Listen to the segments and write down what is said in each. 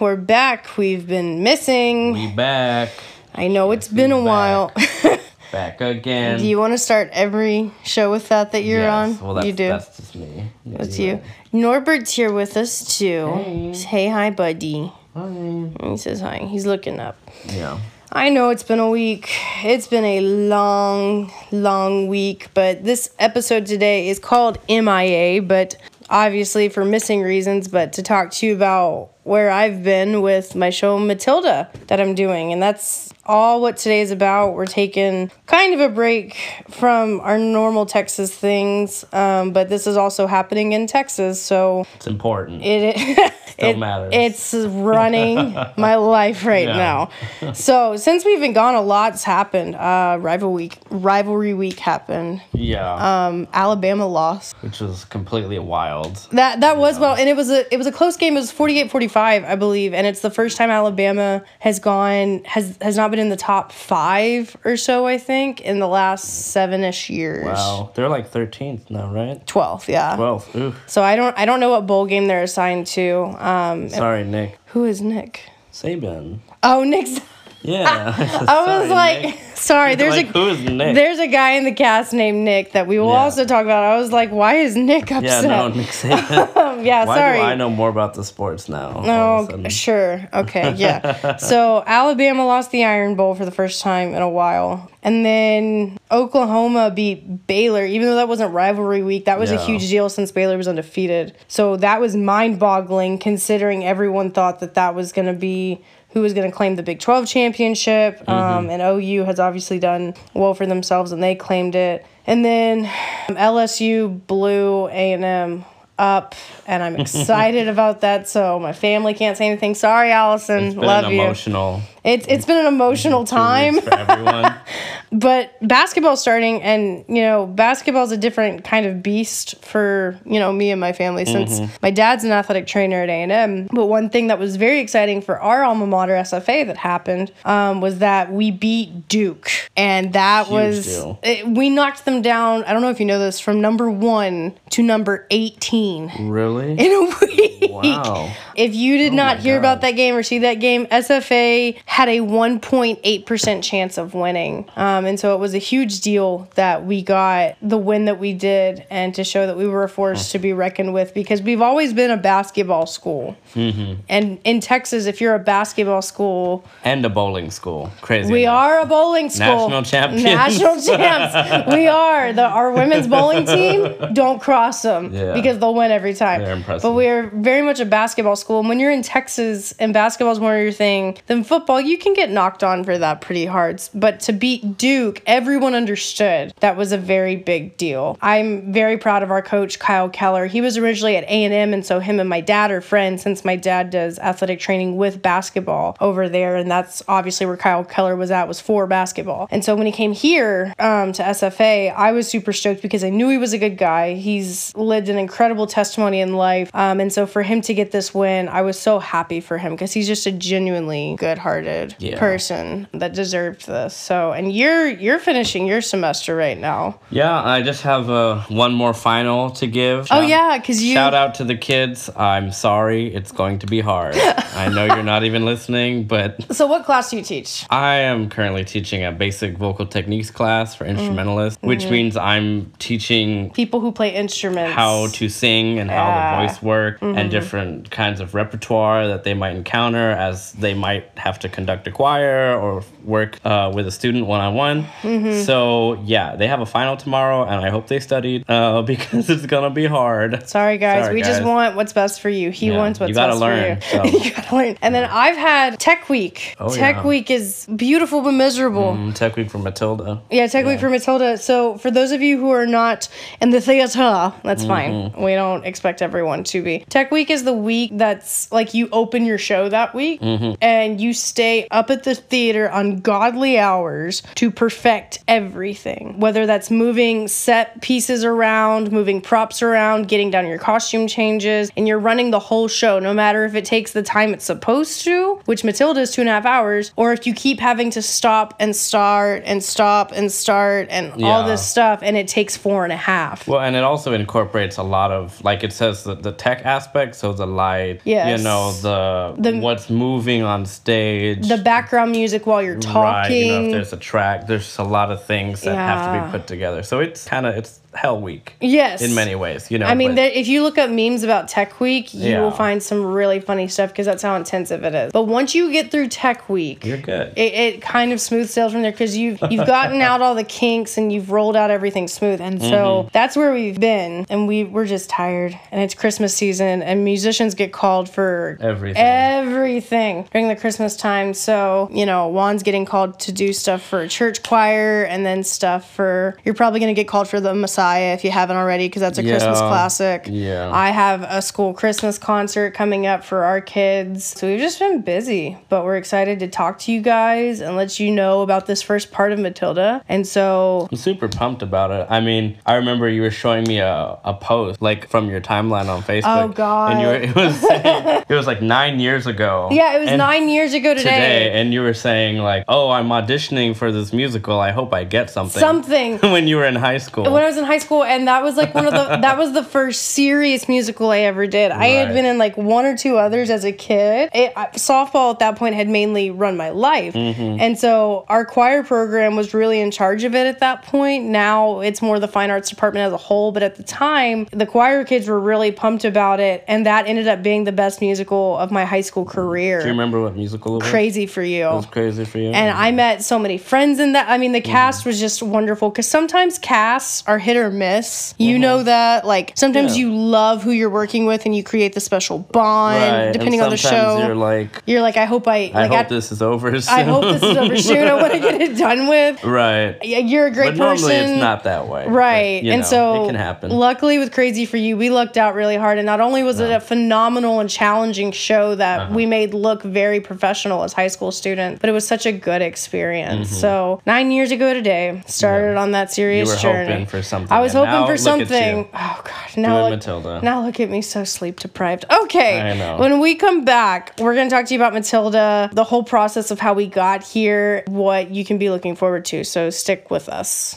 We're back. We've been missing. We back. I know it's been a we while. Back again. do you want to start every show with that that you're Yes, on? Well, that's, you do. That's just me. Yeah, That's you. Norbert's here with us too. Hey. Say hi, buddy. Hi. He says hi. He's looking up. Yeah. I know it's been a week. It's been a long, long week, but this episode today is called MIA, but obviously for missing reasons, but to talk to you about where I've been with my show Matilda that I'm doing. And that's all what today is about. We're taking kind of a break from our normal Texas things, um, but this is also happening in Texas. So It's important. it, Still it matters. It's running my life right Yeah. now. So since we've been gone, a lot's happened. Uh, rival week, rivalry week happened. yeah. Um, Alabama lost. which was completely wild. That that was well, and it was a it was a close game. It was 48-45, I believe, and it's the first time Alabama has gone has has not been in the top five or so. I think in the last seven ish years. Wow. They're like 13th now, right? 12th, yeah. 12th. Ooh. So I don't I don't know what bowl game they're assigned to. Um, Sorry, Nick. who is Nick? Saban. Oh, Nick's. Yeah. I was like, sorry, there's like, a who is Nick? there's a guy in the cast named Nick that we will Yeah. also talk about. I was like, why is Nick yeah, upset? no, Nick Um, yeah, Why sorry. do I know more about the sports now? a Oh, sure. Okay, yeah. so Alabama lost the Iron Bowl for the first time in a while. And then Oklahoma beat Baylor, even though that wasn't rivalry week. That was a huge deal since Baylor was undefeated. So that was mind boggling considering everyone thought that that was going to be who was going to claim the Big 12 championship. Mm-hmm. Um, and OU has obviously done well for themselves and they claimed it. And then um, LSU blew A&M up and I'm excited about that. So my family can't say anything. Sorry, Allison. It's been Love an you. emotional It's it's been an emotional time. for everyone. But basketball's starting, and you know, basketball's a different kind of beast for you know me and my family since Mm-hmm. my dad's an athletic trainer at A and M. But one thing that was very exciting for our alma mater SFA that happened um, was that we beat Duke, and that Huge was it, we knocked them down. I don't know if you know this from number one to number eighteen really? in a week. Wow. If you did not my hear about that game or see that game, SFA had a 1.8% chance of winning. Um, and so it was a huge deal that we got the win that we did and to show that we were a force to be reckoned with because we've always been a basketball school. Mm-hmm. And in Texas, if you're a basketball school, And a bowling school. Crazy. we enough. are a bowling school. National champions. National champs. We are. The, our women's bowling team, don't cross them Yeah. because they'll win every time. They're impressive. But we're very much a basketball school. And when you're in Texas and basketball's more your thing than football, you can get knocked on for that pretty hard. But to beat Duke, everyone understood that was a very big deal. I'm very proud of our coach, Kyle Keller. He was originally at A&M, and so him and my dad are friends since my dad does athletic training with basketball over there. And that's obviously where Kyle Keller was at, was for basketball. And so when he came here um, to SFA, I was super stoked because I knew he was a good guy. He's lived an incredible testimony in life. Um, and so for him to get this win, I was so happy for him because he's just a genuinely good-hearted Yeah. person that deserved this. So, and you're you're finishing your semester right now. Yeah, I just have uh, one more final to give. Oh Shout- yeah, because you Shout out to the kids. I'm sorry, it's going to be hard. I know you're not even listening, but So what class do you teach? I am currently teaching a basic vocal techniques class for instrumentalists, which Mm-hmm. means I'm teaching People who play instruments. how to sing and how Yeah. the voice work Mm-hmm. and different kinds of repertoire that they might encounter as they might have to conduct a choir or work uh, with a student one-on-one Mm-hmm. so yeah they have a final tomorrow and i hope they studied uh, because it's gonna be hard Sorry, guys. Sorry, we just want what's best for you. He Yeah, wants what's best learn, for you. so. you gotta learn. And then I've had Tech Week. Oh, Tech yeah. Week is beautiful but miserable. Mm, tech week for matilda Yeah, Tech Week for Matilda. So for those of you who are not in the theater, that's Mm-hmm. fine. We don't expect everyone to be. Tech Week is the week that's like you open your show that week Mm-hmm. and you stay up at the theater on godly hours to perfect everything. Whether that's moving set pieces around, moving props around, getting down your costume changes, and you're running the whole show, no matter if it takes the time it's supposed to, which Matilda is two and a half hours, or if you keep having to stop and start and stop and start and all this stuff and it takes four and a half. well and it also incorporates a lot of like it says the, the tech aspect, so the light, Yes. you know, the, The- what's moving on stage. the background music while you're talking. Right, you know, if there's a track, there's a lot of things that have to be put together. So it's kind of it's hell week yes. in many ways, you know. I mean, there, if you look up memes about Tech Week, you Yeah. will find some really funny stuff because that's how intensive it is. But once you get through Tech Week, you're good. it, it kind of smooth sails from there because you've you've gotten out all the kinks and you've rolled out everything smooth and so Mm-hmm. that's where we've been and we we're just tired and it's christmas season and musicians get called for Everything. everything during the christmas time so you know juan's getting called to do stuff for a church choir and then stuff for you're probably going to get called for the messiah if you haven't already because that's a christmas classic Yeah. i have a school christmas concert coming up for our kids so we've just been busy but we're excited to talk to you guys and let you know about this first part of matilda and so I'm super pumped about it. I mean, I remember you were showing me a, a post like from your timeline on Facebook. Oh, God. And you were, it was saying, it was like nine years ago. yeah it was And nine years ago today, today, and you were saying like, "Oh, I'm auditioning for this musical. I hope I get something." something when you were in high school. when I was in high school, and that was like one of the that was the first serious musical I ever did. I had been in like one or two others as a kid. It, I, softball at that point had mainly run my life, Mm-hmm. and so our choir program was really in charge of it at that point. Now it's more the fine arts department as a whole, but at the time the choir kids were really pumped about it, and that ended up being the best musical of my high school career. Do you remember what musical it was? Crazy for you. It was crazy for you. And I met so many friends in that. I mean, Mm-hmm. the cast was just wonderful because sometimes casts are hit or miss. You know that. Like, sometimes Mm-hmm. Yeah. you love who you're working with and you create the special bond Right, depending on the show. You're like, You're like, I hope I, I like, hope this is over soon. I hope this is over soon. I want to get it done with. right. Yeah, You're a great But person. normally it's not that way. Right. you and know, so it can happen. luckily with Crazy for You, we lucked out really hard. And not only was it a phenomenal and challenging show that Uh-huh. we made look very professional as high school students, but it was such a good experience. So nine years ago today, started Mm-hmm. Yeah. on that serious You were journey. hoping for something, I was and hoping for something. Oh god, now look, Matilda. now look at me so sleep deprived. Okay. I know. When we come back, we're gonna talk to you about Matilda, the whole process of how we got here, what you can be looking forward to. So stick with us.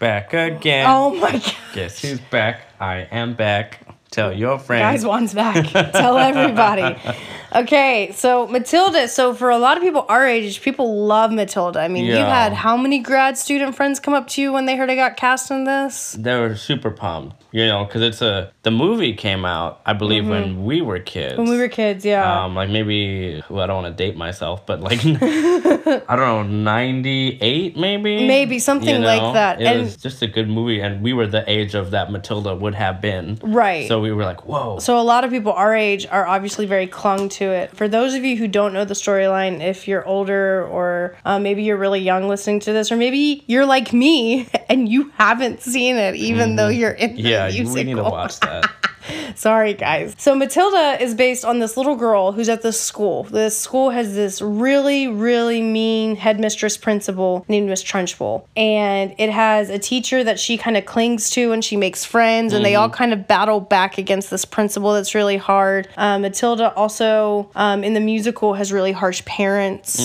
Back. Again. Oh my god. Guess who's back? I am back. Tell your friends. Guys. Juan's back. Tell everybody. Okay, so Matilda. So for a lot of people our age, people love Matilda. I mean, you had how many grad student friends come up to you when they heard I got cast in this? they were super pumped, you know, because it's a the movie came out, I believe, when we were kids. Mm-hmm. When we were kids, yeah. um, like maybe well, I don't want to date myself, but like I don't know, ninety eight maybe, Maybe something like that. It And- was just a good movie, and we were the age of that Matilda would have been, Right. So we were like, whoa, So a lot of people our age are obviously very clung to it. For those of you who don't know the storyline, if you're older or uh, maybe you're really young listening to this, or maybe you're like me and you haven't seen it, even though you're in the Yeah, musical. we need to watch that. Sorry, guys. So Matilda is based on this little girl who's at this school. This school has this really, really mean headmistress principal named Miss Trunchbull. And it has a teacher that she kind of clings to and she makes friends, and they all kind of battle back against this principal that's really hard. Um, Matilda also, um, in the musical, has really harsh parents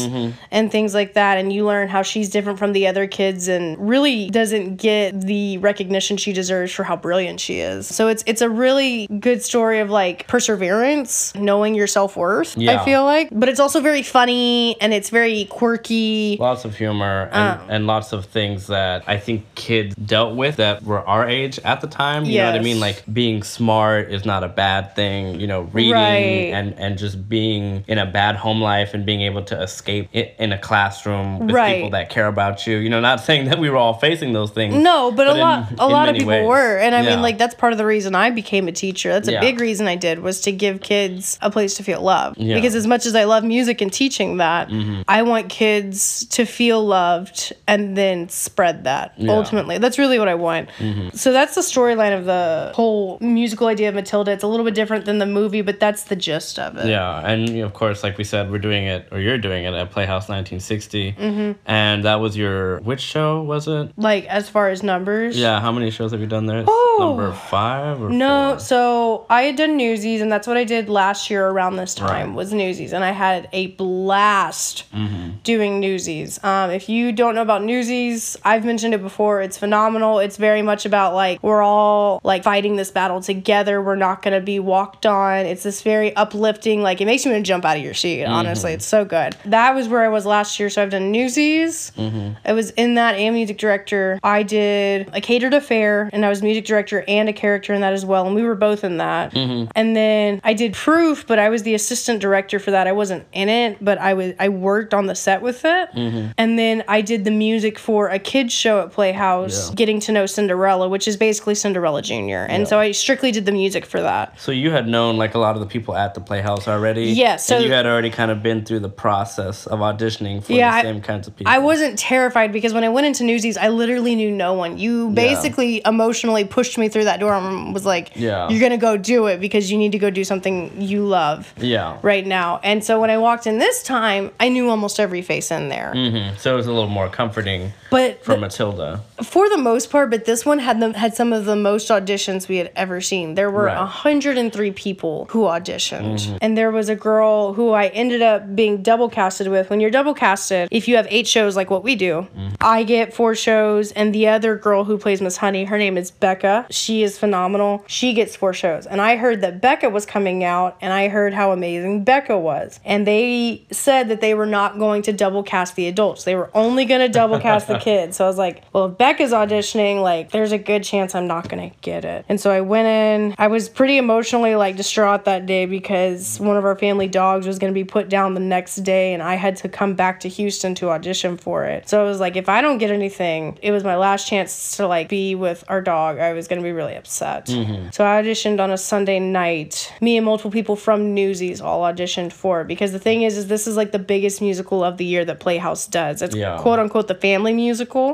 and things like that. And you learn how she's different from the other kids and really doesn't get the recognition she deserves for how brilliant she is. So it's it's a really good story of like perseverance, knowing your self worth. I feel like, but it's also very funny and it's very quirky. lots of humor and, Oh. and lots of things that I think kids dealt with that were our age at the time. You know what I mean? Like being smart is not a bad thing. You know, reading Right. and and just being in a bad home life and being able to escape it in a classroom with Right. people that care about you. You know, not saying that we were all facing those things. No, but, a in- lot a lot of people ways. were. And I Yeah. mean like that's part of the reason I became a teacher. That's a Yeah. big reason I did was to give kids a place to feel loved. Yeah. Because as much as I love music and teaching that, Mm-hmm. I want kids to feel loved and then spread that ultimately. That's really what I want. Mm-hmm. So that's the storyline of the whole musical idea of Matilda. It's a little bit different than the movie, but that's the gist of it. Yeah, and of course, like we said, we're doing it, or you're doing it at Playhouse 1960, Mm-hmm. and that was your which show was it? Like as far as numbers. Yeah, how many shows have you done there? Oh. Number five or No, four? so I had done Newsies, and that's what I did last year around this time Right. was Newsies, and I had a blast Mm-hmm. doing Newsies. Um, if you don't know about Newsies, I've mentioned it before. It's phenomenal. It's very much about like we're all like fighting this battle together. We're not gonna be walked on. It's this very uplifting. Like it makes you want to jump out of your seat. Mm-hmm. Honestly, it's so good. That was where I was last year. So I've done Newsies. Mm-hmm. I was in that and music director. I did a catered affair, and I was music director and a character in that as well. And we were both in that. Mm-hmm. And then I did proof, but I was the assistant director for that. I wasn't in it, but I was I worked on the set with it. Mm-hmm. And then I did the music for a kids show at Playhouse, Yeah. getting to know Cinderella, which is basically Cinderella Junior. And so I strictly did the music for that. So you had known like a lot of the people at the Playhouse already. Yeah, so- you had already kind of been through the process of auditioning for Yeah, the I- same kinds of people. I wasn't terrified because when I went into Newsies, I literally knew no one. You basically emotionally pushed me through that door and was like, Yeah. "You're gonna go do it because you need to go do something you love Yeah. right now." And so when I walked in this time, I knew almost every face in there. Mm-hmm. So it was a little more comforting But for Matilda. for the most part, but this one had them had some of the most auditions we had ever seen. There were Right. Mm-hmm. 103 people who auditioned, and there was a girl who I ended up being double casted with. When you're double casted, if you have eight shows like what we do, Mm-hmm. I get four shows, and the other girl who plays Miss Honey, her name is Becca. She is phenomenal. She gets four shows, and I heard that Becca was coming out, and I heard how amazing Becca was, and they said that they were not going to double cast the adults. They were only going to double cast the kids. So I was like, well, if Beck is auditioning, like, there's a good chance I'm not going to get it. And so I went in. I was pretty emotionally like distraught that day because one of our family dogs was going to be put down the next day, and I had to come back to Houston to audition for it. So I was like, if I don't get anything, it was my last chance to like be with our dog. I was going to be really upset. Mm-hmm. So I auditioned on a Sunday night. Me and multiple people from Newsies all auditioned for it because the thing is, is this is like the biggest musical of the year that Playhouse does. It's Yeah. quote unquote the family musical,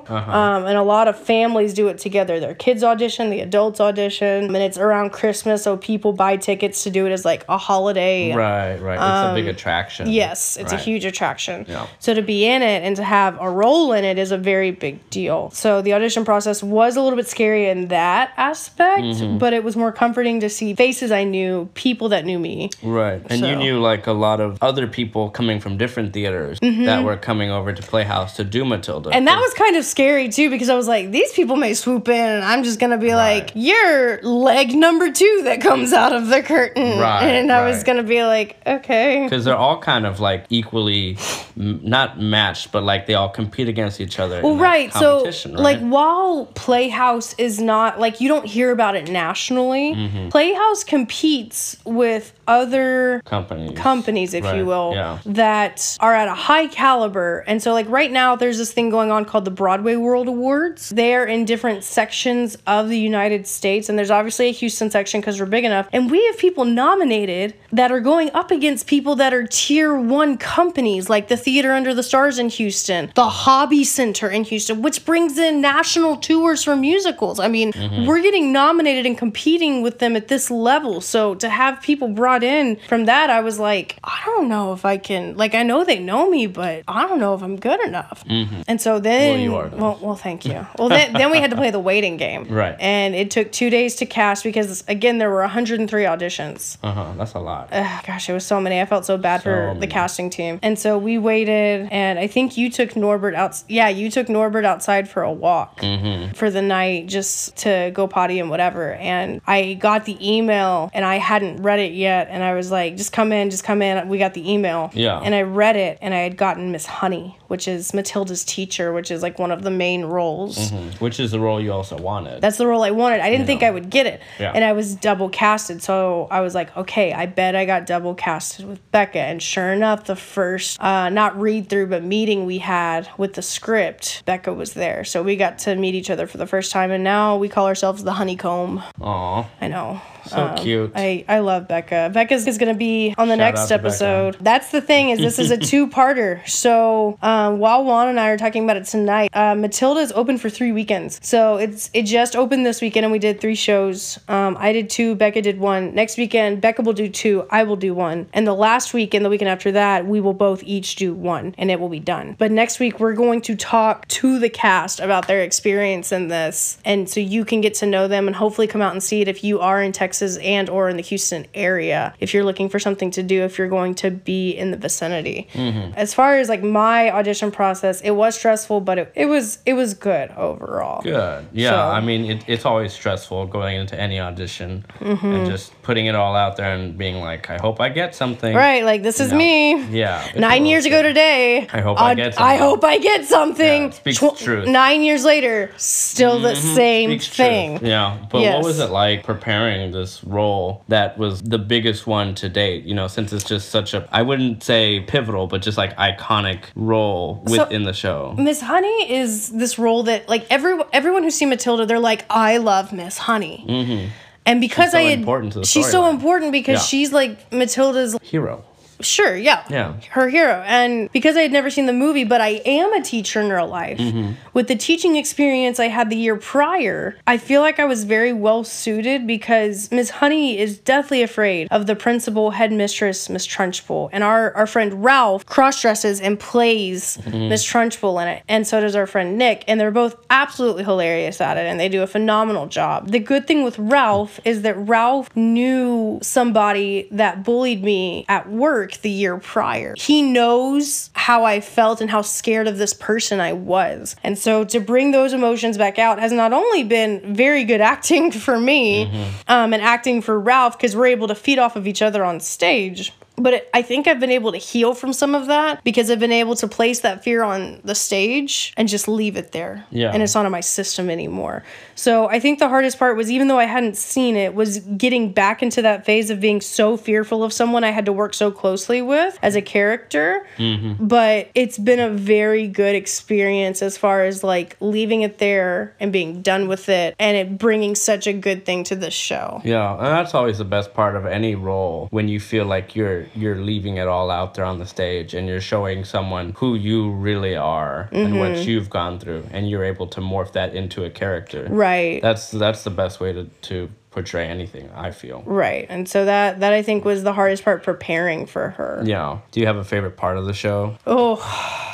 um, and a lot of families do it together. Their kids audition, the adults audition, and it's around Christmas, so people buy tickets to do it as like a holiday. Right, right. It's a big attraction. Um, Yes, it's a huge attraction. Yeah. So to be in it and to have a role in it is a very big deal. So the audition process was a little bit scary in that aspect, Mm-hmm. but it was more comforting to see faces I knew, people that knew me. Right. And you knew like a lot of other people coming from different theaters that were coming over to Playhouse to do Matilda. Mm-hmm. And that was kind of scary too because I was like, these people may swoop in and I'm just gonna be like, you're leg number two that comes out of the curtain. Right, And I was gonna be like, okay. because they're all kind of like equally m- not matched, but like they all compete against each other. Well, right. So, competition, like, while Playhouse is not like you don't hear about it nationally, Mm-hmm. Playhouse competes with other companies. companies, if you will, yeah. that are at a high caliber. And so, like, right now, there's this thing going on called the Broadway World Awards. They're in different sections of the United States, and there's obviously a Houston section because we're big enough. And we have people nominated that are going up against people that are tier one companies, like the Theater Under the Stars in Houston, the Hobby Center in Houston, which brings in national tours for musicals. I mean, Mm-hmm. we're getting nominated and competing with them at this level. So to have people brought in from that, I was like, I don't know if I can. Like, I know they know me, but I don't know if I'm good enough. And so then, Mm-hmm. Well, you are, well, well, thank you. Well, then, then we had to play the waiting game, Right. And it took two days to cast because again there were 103 auditions. Uh huh. That's a lot. Ugh, gosh, it was so many. I felt so bad for So the casting team. And so we waited, and I think you took Norbert out. Yeah, you took Norbert outside for a walk Mm-hmm. for the night just to go potty and whatever. And I got the email, and I hadn't read it yet. And I was like, just come in, just come in. We got the email. Yeah. And I read it, and I had gotten Miss Honey, which is Matilda's teacher, which is like one of the main roles. Mhm. Which is the role you also wanted. That's the role I wanted. I didn't think Yeah. I would get it. Yeah. And I was double casted. So I was like, okay, I bet I got double casted with Becca. And sure enough, the first, uh, not read through, but meeting we had with the script, Becca was there. So we got to meet each other for the first time. And now we call ourselves the honeycomb. Aw. I know. So cute. I, I love Becca. Becca's is going to be on the Shout next episode. That's the thing is this is a two-parter. So um, while Juan and I are talking about it tonight, uh, Matilda is open for three weekends. So it's it just opened this weekend and we did three shows. Um, I did two. Becca did one. Next weekend, Becca will do two. I will do one. And the last week and the weekend after that, we will both each do one, and it will be done. But next week we're going to talk to the cast about their experience in this, and so you can get to know them and hopefully come out and see it if you are in Texas and or in the Houston area. If you're looking for something to do, if you're going to be in the vicinity. As far as like my audition process, it was stressful, but it, it was it was good overall. Good. Yeah, So- I mean, it, it's always stressful going into any audition Mm-hmm. and just putting it all out there and being like, I hope I get something. Right, like this is me. Yeah. Nine years ago today. I hope I I'd- get I something. hope I get something. Yeah, speaks the truth. Nine years later, still the same Speaks truth. thing. Yeah. But Yes. what was it like preparing this role that was the biggest one to date? You know, since it's just such a, I wouldn't say pivotal, but just like iconic role So- within the show. Miss Honey is this role that like every everyone who's seen Matilda, they're like, I love Miss Honey. And because Mm-hmm. so I had, important to the she's so storyline. important because Yeah. she's like Matilda's Hero. Sure, yeah. Yeah. Her hero. And because I had never seen the movie, but I am a teacher in real life, Mm-hmm. with the teaching experience I had the year prior, I feel like I was very well suited because Miss Honey is deathly afraid of the principal headmistress, Miss Trunchbull. And our, our friend Ralph cross dresses and plays Mm-hmm. Miss Trunchbull in it. And so does our friend Nick. And they're both absolutely hilarious at it and they do a phenomenal job. The good thing with Ralph is that Ralph knew somebody that bullied me at work the year prior. He knows how I felt and how scared of this person I was. And so to bring those emotions back out has not only been very good acting for me um, and acting for Ralph because we're able to feed off of each other on stage. But it, I think I've been able to heal from some of that because I've been able to place that fear on the stage and just leave it there. Yeah. And it's not in my system anymore. So I think the hardest part was even though I hadn't seen it, was getting back into that phase of being so fearful of someone I had to work so closely with as a character. Mm-hmm. But it's been a very good experience as far as like leaving it there and being done with it and it bringing such a good thing to this show. Yeah, and that's always the best part of any role when you feel like you're you're leaving it all out there on the stage and you're showing someone who you really are and what Mm-hmm. you've gone through and you're able to morph that into a character. Right. That's that's the best way to to portray anything, I feel. Right. And so that that I think was the hardest part preparing for her. Yeah. Do you have a favorite part of the show? Oh.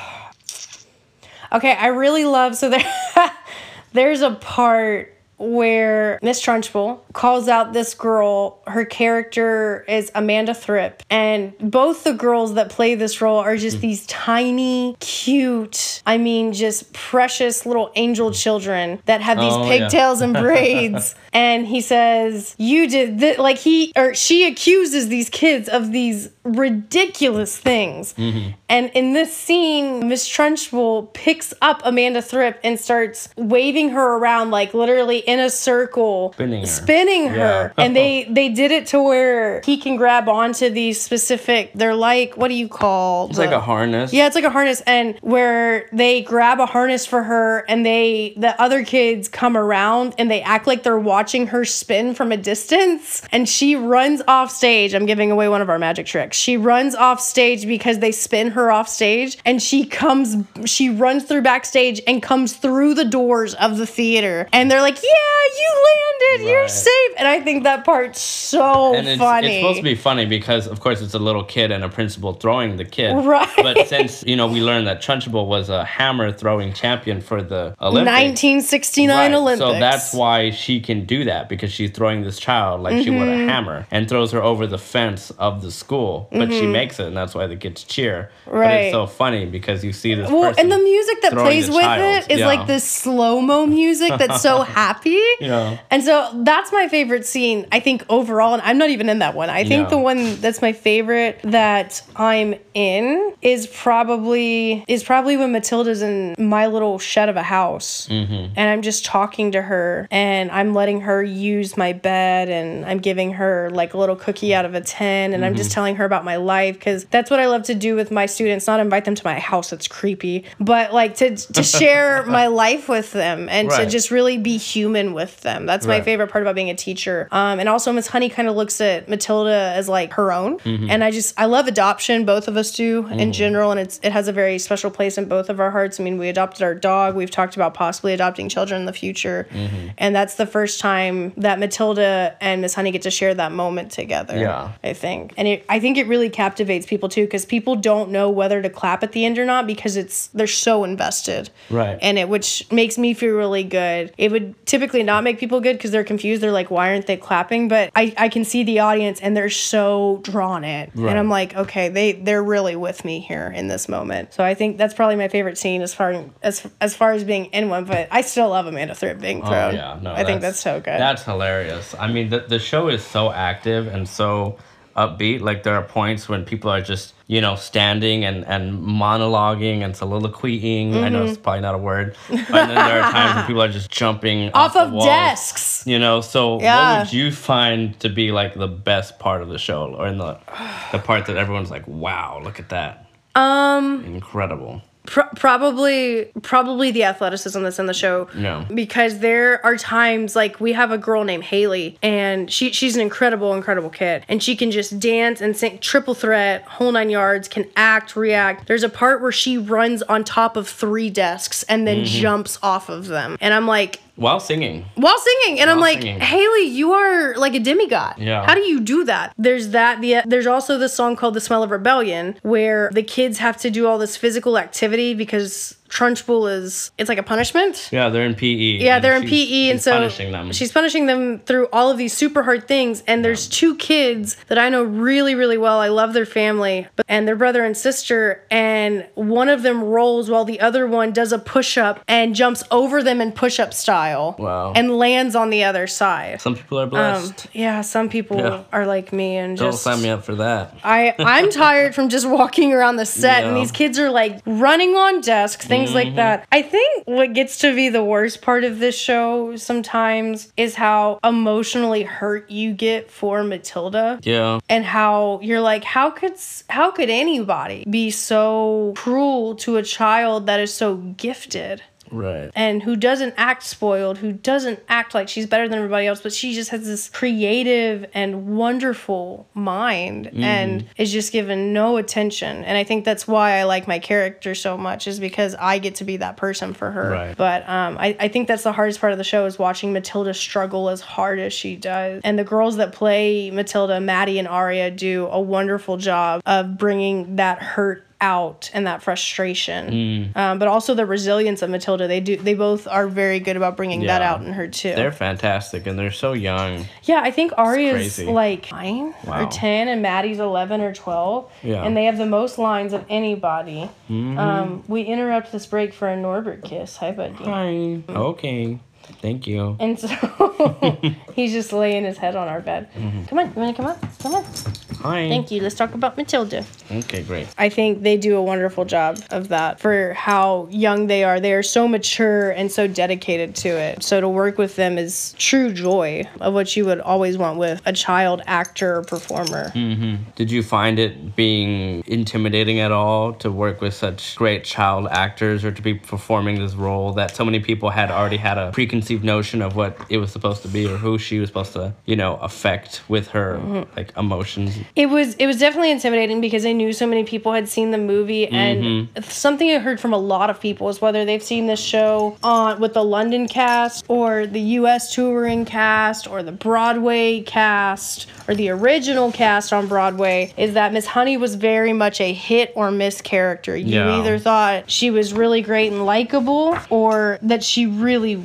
Okay, I really love so there there's a part where Miss Trunchbull calls out this girl. Her character is Amanda Thripp, and both the girls that play this role are just hmm. these tiny, cute, I mean, just precious little angel children that have these Oh, yeah. pigtails and braids. and he says, "You did th-, like he or she accuses these kids of these ridiculous things." And in this scene, Miss Trunchbull picks up Amanda Thripp and starts waving her around like literally in a circle, Spinning her. spinning her. Yeah. and they they did it to where he can grab onto these specific. They're like what do you call? It's like a harness. Yeah, it's like a harness, and where they grab a harness for her, and they the other kids come around and they act like they're watching her spin from a distance, and she runs off stage. I'm giving away one of our magic tricks. She runs off stage because they spin her off stage, and she comes, she runs through backstage and comes through the doors of the theater, and they're like, "Yeah, you landed, you're safe," and I think that part's so and it's, funny. it's supposed to be funny because of course it's a little kid and a principal throwing the kid Right. but since you know we learned that trunchbull was a hammer throwing champion for the olympics 1969 Right, Olympics. So that's why she can do that because she's throwing this child like she would a Mm-hmm. hammer and throws her over the fence of the school. But she makes it, and that's why the kids cheer. Right. But Mm-hmm. It's so funny because you see this. Well, person and the music that plays with child. it is Yeah. like this slow mo music that's so happy. Yeah. And so that's my favorite scene, I think, overall. And I'm not even in that one. I think Yeah. the one that's my favorite that I'm in is probably is probably when Matilda's in my little shed of a house. Mm-hmm. And I'm just talking to her and I'm letting her use my bed and I'm giving her like a little cookie out of a tin and I'm Mm-hmm. just telling her about about my life because that's what I love to do with my students. Not invite them to my house; it's creepy, but like to to share my life with them and to just really be human with them. That's my Right. favorite part about being a teacher. Um, and also Miss Honey kind of looks at Matilda as like her own, Mm-hmm. and I just I love adoption. Both of us do in general, and it's it has a very special place in both of our hearts. I mean, we adopted our dog. We've talked about possibly adopting children in the future, Mm-hmm. and that's the first time that Matilda and Miss Honey get to share that moment together. Yeah. I think, and it, I think it really captivates people too because people don't know whether to clap at the end or not because it's they're so invested, Right. And it which makes me feel really good. It would typically not make people good because they're confused. They're like, why aren't they clapping? But I I can see the audience and they're so drawn in, Right. and I'm like, okay, they they're really with me here in this moment. So I think that's probably my favorite scene as far as as far as being in one. But I still love Amanda Thripp being thrown. Oh thrown. yeah, no. I think that's so good. That's hilarious. I mean, the the show is so active and so upbeat. Like there are points when people are just you know standing and and monologuing and soliloquying. I know Mm-hmm. it's probably not a word, and then there are times when people are just jumping off of walls. desks. You know, so Yeah. what would you find to be like the best part of the show, or in the the part that everyone's like, "Wow, look at that, Um, incredible." Pro- probably probably the athleticism that's in the show Yeah. because there are times like we have a girl named haley and she she's an incredible incredible kid and she can just dance and sing triple threat whole nine yards can act react there's a part where she runs on top of three desks and then Mm-hmm. jumps off of them and i'm like While singing, while singing and i'm like singing. haley you are like a demigod Yeah. how do you do that there's that the there's also this song called the smell of rebellion where the kids have to do all this physical activity because Trunchbull is it's like a punishment yeah, they're in PE. yeah they're in PE and she's so punishing them. she's punishing them through all of these super hard things and there's two kids that I know really really well I love their family but and their brother and sister and one of them rolls while the other one does a push up and jumps over them in push up style Wow. and lands on the other side Some people are um, blessed. yeah some people Yeah. are like me and Don't just sign me up for that. I I'm tired from just walking around the set and these kids are like running on desks, things like mm-hmm. that. I think what gets to be the worst part of this show sometimes is how emotionally hurt you get for Matilda. Yeah. And how you're like, how could how could anybody be so cruel to a child that is so gifted? Right. and who doesn't act spoiled, who doesn't act like she's better than everybody else, but she just has this creative and wonderful mind and is just given no attention. And I think that's why I like my character so much, is because I get to be that person for her. Right. But um, I, I think that's the hardest part of the show is watching Matilda struggle as hard as she does. And the girls that play Matilda, Maddie and Aria, do a wonderful job of bringing that hurt out and that frustration um, but also the resilience of matilda they do they both are very good about bringing that out in her too They're fantastic and they're so young. yeah i think crazy. like 9 Wow. or 10 and maddie's 11 or 12 Yeah. Mm-hmm. and they have the most lines of anybody um, we interrupt this break for a norbert kiss hi buddy Hi. Okay. Thank you. and so he's just laying his head on our bed Mm-hmm. come on you want to come on come on Hi. thank you let's talk about matilda Okay, great. I think they do a wonderful job of that for how young they are. They are so mature and so dedicated to it. So to work with them is true joy of what you would always want with a child actor or performer. Did you find it being intimidating at all to work with such great child actors or to be performing this role that so many people had already had a preconceived notion of what it was supposed to be or who she was supposed to, you know, affect with her mm-hmm. like emotions? It was it was definitely intimidating because I knew so many people had seen the movie and mm-hmm. something I heard from a lot of people is whether they've seen this show on with the London cast or the US touring cast or the Broadway cast or the original cast on Broadway is that Miss Honey was very much a hit or miss character. You Yeah. either thought she was really great and likable or that she really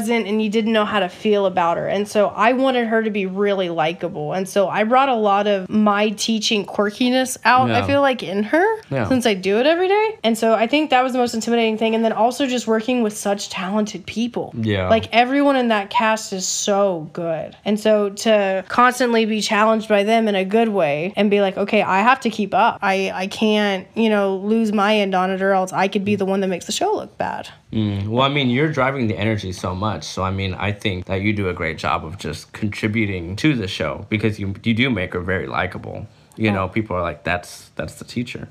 wasn't and you didn't know how to feel about her. And so I wanted her to be really likable. And so I brought a lot of my teaching quirkiness out, I feel like, in her Yeah. since I do it every day. And so I think that was the most intimidating thing. And then also just working with such talented people. Yeah. Like everyone in that cast is so good. And so to constantly be challenged by them in a good way and be like, okay, I have to keep up. I, I can't, you know, lose my end on it or else I could be the one that makes the show look bad. Mm, Well, I mean, you're driving the energy so much. So, I mean, I think that you do a great job of just contributing to the show because you, you do make her very likable. you know, people are like, that's that's the teacher.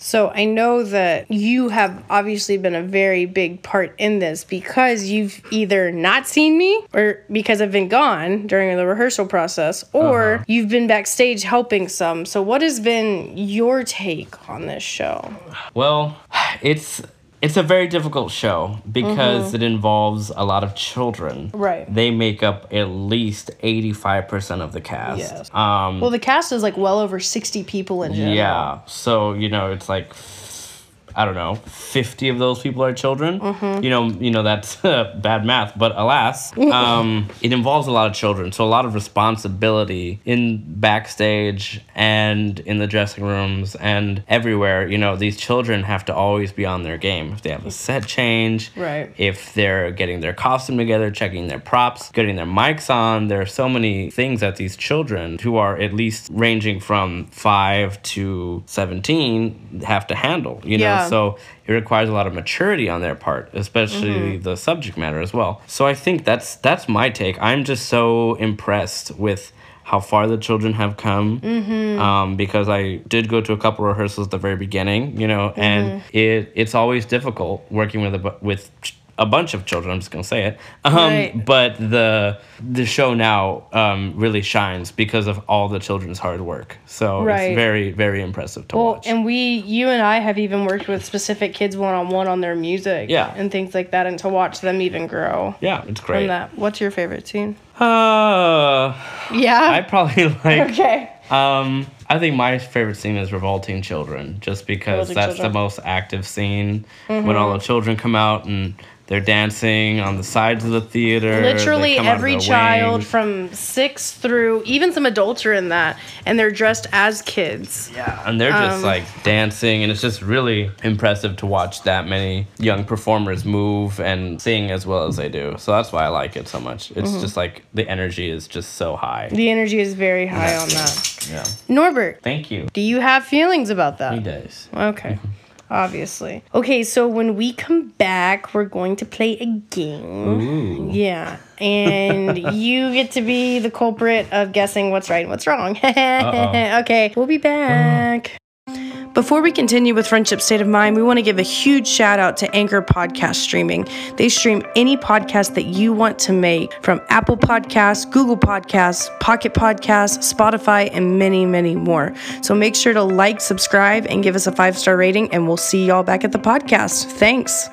So I know that you have obviously been a very big part in this because you've either not seen me or because I've been gone during the rehearsal process or Uh-huh. you've been backstage helping some. So what has been your take on this show? Well, it's it's a very difficult show because it involves a lot of children. Mm-hmm. Right. They make up at least 85% of the cast. Yes. Um Well, the cast is like well over 60 people in general. yeah. So, you know, it's like I don't know, 50 of those people are children. Mm-hmm. You know, you know that's bad math, but alas, um, it involves a lot of children. So a lot of responsibility in backstage and in the dressing rooms and everywhere. You know, these children have to always be on their game. If they have a set change, Right. if they're getting their costume together, checking their props, getting their mics on. There are so many things that these children, who are at least ranging from five to 17, have to handle, you know? Yeah. So it requires a lot of maturity on their part, especially mm-hmm. the subject matter as well. So I think that's that's my take. I'm just so impressed with how far the children have come mm-hmm. um, because I did go to a couple rehearsals at the very beginning, you know, and mm-hmm. it it's always difficult working with a with ch- a bunch of children. I'm just gonna say it, um, Right. but the the show now um, really shines because of all the children's hard work. So Right. it's very very impressive to watch. Well, watch. and we, you and I have even worked with specific kids one on one on their music Yeah. and things like that, and to watch them even grow yeah, it's great. from that. What's your favorite scene? Uh, Yeah. I probably like. okay. Um, I think my favorite scene is Revolting Children, just because Revolting that's Children. the most active scene when all the children come out and they're dancing on the sides of the theater. Literally come out of every child wings. from six through even some adults are in that, and they're dressed as kids. Yeah, and they're just Um, like dancing, and it's just really impressive to watch that many young performers move and sing as well as they do. So that's why I like it so much. It's Mm-hmm. just like the energy is just so high. The energy is very high on that. Yeah. Norbert, Thank you. do you have feelings about that? He does. Okay. Obviously. Okay, so when we come back, we're going to play a game. Ooh. Yeah. And you get to be the culprit of guessing what's right and what's wrong. okay, we'll be back. Ah. Before we continue with Friendship State of Mind, we want to give a huge shout out to Anchor Podcast Streaming. They stream any podcast that you want to make from Apple Podcasts, Google Podcasts, Pocket Podcasts, Spotify, and many, many more. So make sure to like, subscribe, and give us a five star rating, and we'll see y'all back at the podcast. Thanks.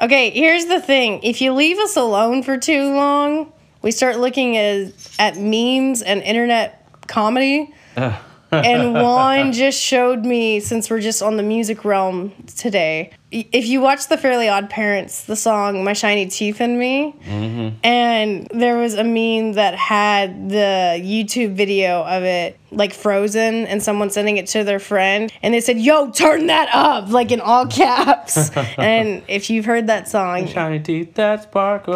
Okay, here's the thing. If you leave us alone for too long, we start looking at, at memes and internet comedy. and Juan just showed me, since we're just on the music realm today, if you watch The Fairly Odd Parents, the song My Shiny Teeth and Me, and there was a meme that had the YouTube video of it, like frozen, and someone sending it to their friend, and they said, Yo, turn that up, like in all caps. and if you've heard that song, My Shiny teeth that sparkle.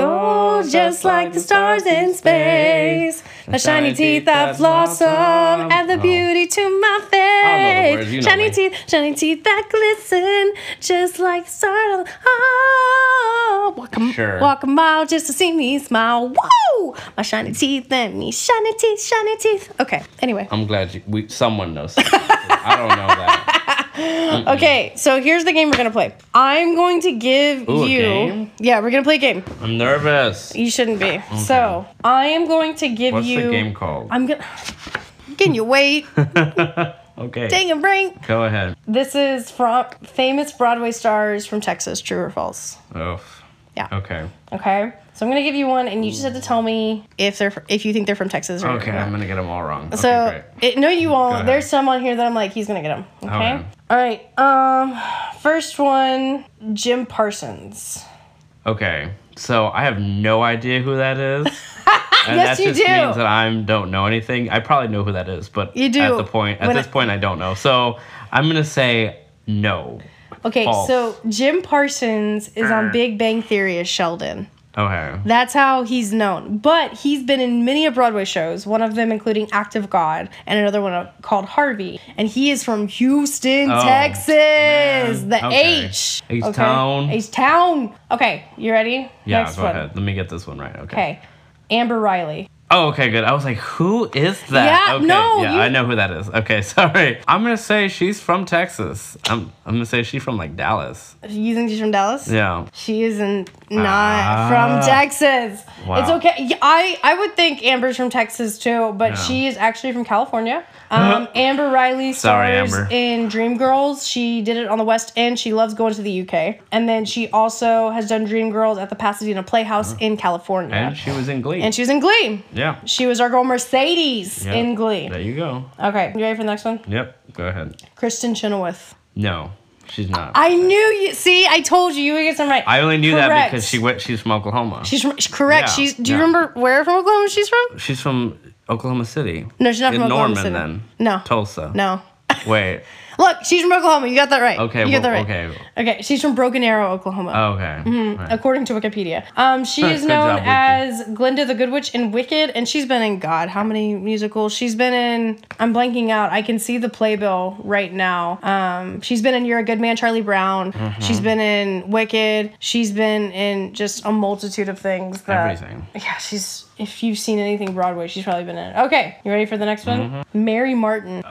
Just like the stars in space. My shiny teeth that blossom, add the Oh. beauty to my don't know the words, face. Shiny teeth, shiny teeth that glisten, just like stars. Oh, walk a, Sure. walk a mile just to see me smile. Woo! My shiny teeth and me, shiny teeth, shiny teeth. Okay, anyway. I'm glad you, we, someone knows. I don't know that. Okay, so here's the game we're gonna play. I'm going to give Ooh, you. Yeah, we're gonna play a game. I'm nervous. You shouldn't be. So I am going to give What's you. What's the game called? I'm gonna. Can you wait? okay. Dang it, Frank. Go ahead. This is from famous Broadway stars from Texas. True or false? Oh. Yeah. Okay. Okay. So I'm gonna give you one, and you just have to tell me if they're if you think they're from Texas or Okay, not. I'm gonna get them all wrong. Okay, So great. it, no, you won't. ahead. There's some on here that I'm like, he's gonna get them. Okay. Okay. All right. Um, first one, Jim Parsons. Okay. So I have no idea who that is. And Yes, that you just do. means that I don't know anything. I probably know who that is, but You do. at the point at When this I- point I don't know. So I'm gonna say no. Okay, False. so Jim Parsons is on Big Bang Theory as Sheldon. Okay. That's how he's known. But he's been in many of Broadway shows, one of them including Act of God and another one called Harvey. And he is from Houston, Oh, Texas. man. The Okay. H. H-Town. H Town. Okay, you ready? Yeah, Next go one. ahead. Let me get this one right. Okay. Okay. Amber Riley. Oh, okay, good. I was like, who is that? Yeah, okay, no, yeah, you- I know who that is. Okay, sorry. I'm gonna say she's from Texas. I'm I'm gonna say she's from like Dallas. You think she's from Dallas? Yeah. She isn't not Ah. from Texas. Wow. It's okay. I I would think Amber's from Texas too, but she is actually from California. Um, Amber Riley Sorry, stars Amber. in Dreamgirls. She did it on the West End. She loves going to the UK, and then she also has done Dreamgirls at the Pasadena Playhouse in California. And she was in Glee. And she was in Glee. yeah. She was our girl Mercedes Yeah. in Glee. There you go. Okay, you ready for the next one? Yep. Go ahead. Kristin Chenoweth. No, she's not. I knew you. See, I told you. You would get some right. I only knew that because she went. She's from Oklahoma. She's from. correct. Yeah, she's. Do you yeah. remember where from Oklahoma she's from? she's from Oklahoma City. No, she's not from In Oklahoma Norman City. then. No. Tulsa. No. Wait. Look, she's from Oklahoma. You got that right. Okay. You got well, that right. Okay. Okay, she's from Broken Arrow, Oklahoma. Okay. Right. According to Wikipedia, um, she is known job, as Glinda the Good Witch in Wicked, and she's been in God. How many musicals? She's been in. I'm blanking out. I can see the playbill right now. Um, she's been in You're a Good Man, Charlie Brown. Mm-hmm. She's been in Wicked. She's been in just a multitude of things. That, Everything. Yeah, she's. If you've seen anything Broadway, she's probably been in it. Okay, you ready for the next one? Mm-hmm. Mary Martin.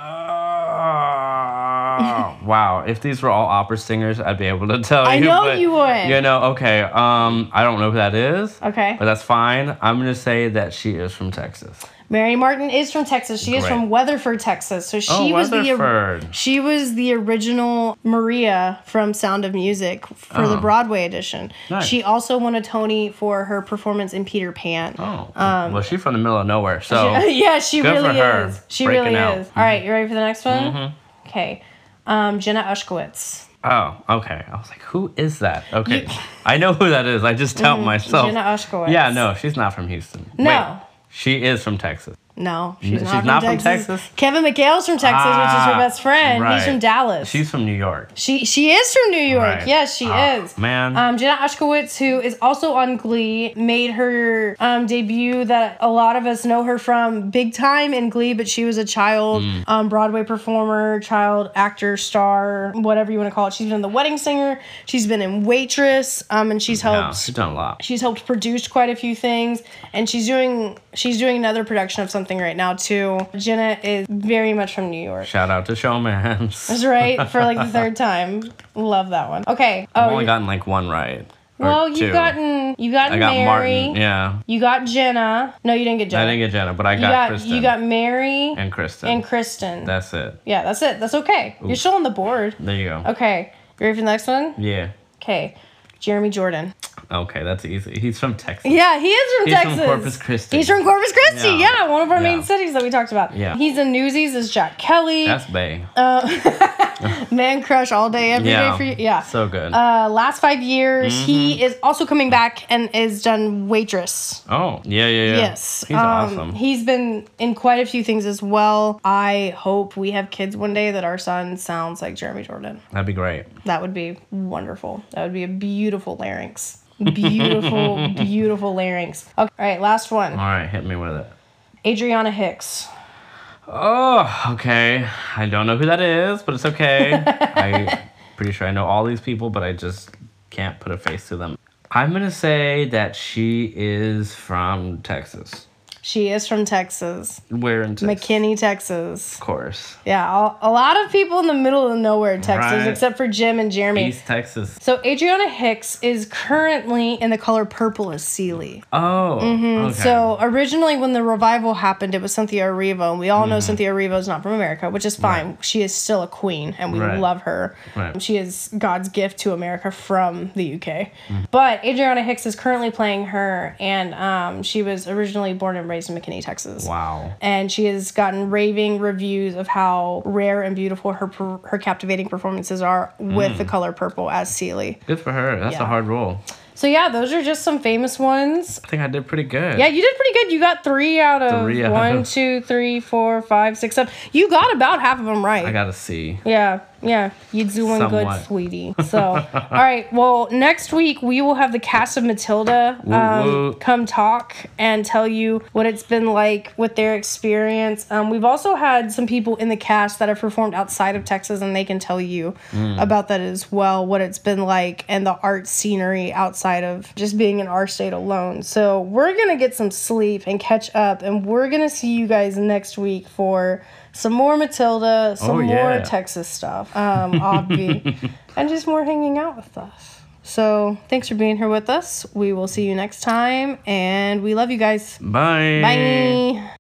Oh, wow. If these were all opera singers, I'd be able to tell I you. know but, you would. You know, okay. Um, I don't know who that is. Okay. But that's fine. I'm gonna say that she is from Texas. Mary Martin is from Texas. She is from Weatherford, Texas. So she Oh, was the she was the original Maria from Sound of Music for the Oh. Broadway edition. Nice. She also won a Tony for her performance in Peter Pan. Oh. well, she's from the middle of nowhere, so yeah, she Good for really is. She breaking really out. is. All right, you ready for the next one? Okay. Um, Jenna Ushkowitz. Oh, okay. I was like, who is that? Okay. I know who that is. I just doubt myself. Mm-hmm. Jenna Ushkowitz. Yeah, no, she's not from Houston. No. Wait, she is from Texas. No, she's, She's not, from, not from Texas. Texas? Kevin McHale's from Texas, which is her Ah, best friend. He's from Dallas. She's from New York. She she is from New York. Right. Yes, she Ah, is. man. Um, Jenna Ushkowitz, who is also on Glee, made her um, debut that a lot of us know her from big time in Glee, but she was a child Mm. um, Broadway performer, child actor, star, whatever you want to call it. She's been in The Wedding Singer. She's been in Waitress, um, and she's Yeah, helped. she's done a lot. She's helped produce quite a few things, and she's doing she's doing another production of something right now too. Jenna is very much from New York. Shout out to Showmans. That's right for like the third time. Love that one. Okay. Oh, I've only gotten like one right. Well, you two. gotten you got I got Mary. Martin. Yeah. You got Jenna. No, you didn't get Jenna. I didn't get Jenna, but I you got, got Kristin. you got Mary and Kristin. and Kristin. That's it. yeah, that's it. That's okay. You're still on the board. There you go. Okay. You ready for the next one? Yeah. Okay. Jeremy Jordan. Okay, that's easy. He's from Texas. Yeah, he is from He's from Texas. Corpus Christi. He's from Corpus Christi. Yeah, Yeah. one of our main cities that we talked about. Yeah. He's in Newsies as Jack Kelly. That's Bay. Man crush all day, every day yeah. for you. Yeah. So good. uh, last five years, Mm-hmm. he is also coming back and is done waitress. oh, yeah, yeah, yeah. Yes. He's um, awesome. He's been in quite a few things as well. I hope we have kids one day that our son sounds like Jeremy Jordan. That'd be great. That would be wonderful. That would be a beautiful larynx. Beautiful, beautiful larynx. Okay, all right, last one. All right, hit me with it. Adriana Hicks. Oh, okay. I don't know who that is, but it's okay. I'm pretty sure I know all these people, but I just can't put a face to them. I'm gonna say that she is from Texas. She is from Texas, Where in Texas? McKinney, Texas. Of course. Yeah, a, lot of people in the middle of nowhere, Texas, Right. except for Jim and Jeremy. East Texas. So Adriana Hicks is currently in the color purple as Celie. Oh. Okay. Mm-hmm. So originally, when the revival happened, it was Cynthia Erivo, and we all know Mm-hmm. Cynthia Erivo is not from America, which is fine. She is still a queen, and we Right. love her. Right. She is God's gift to America from the UK. Mm. But Adriana Hicks is currently playing her, and um, she was originally born and raised in McKinney, Texas. wow. And she has gotten raving reviews of how rare and beautiful her her captivating performances are with Mm. the color purple as Celie. Good for her. That's Yeah. a hard role. So yeah, those are just some famous ones. I think I did pretty good. Yeah, you did pretty good. You got three out of Three out one, of- two, three, four, five, six, seven. You got about half of them right. I got a C. yeah. Yeah, you doing good, sweetie. So, all right. Well, next week we will have the cast of Matilda um, woo. come talk and tell you what it's been like with their experience. Um, we've also had some people in the cast that have performed outside of Texas, and they can tell you Mm. about that as well, what it's been like, and the art scenery outside of just being in our state alone. So, we're gonna get some sleep and catch up, and we're gonna see you guys next week for. Some more Matilda, some Oh, more. Texas stuff, um, obvi, and just more hanging out with us. So thanks for being here with us. We will see you next time, and we love you guys. Bye. Bye.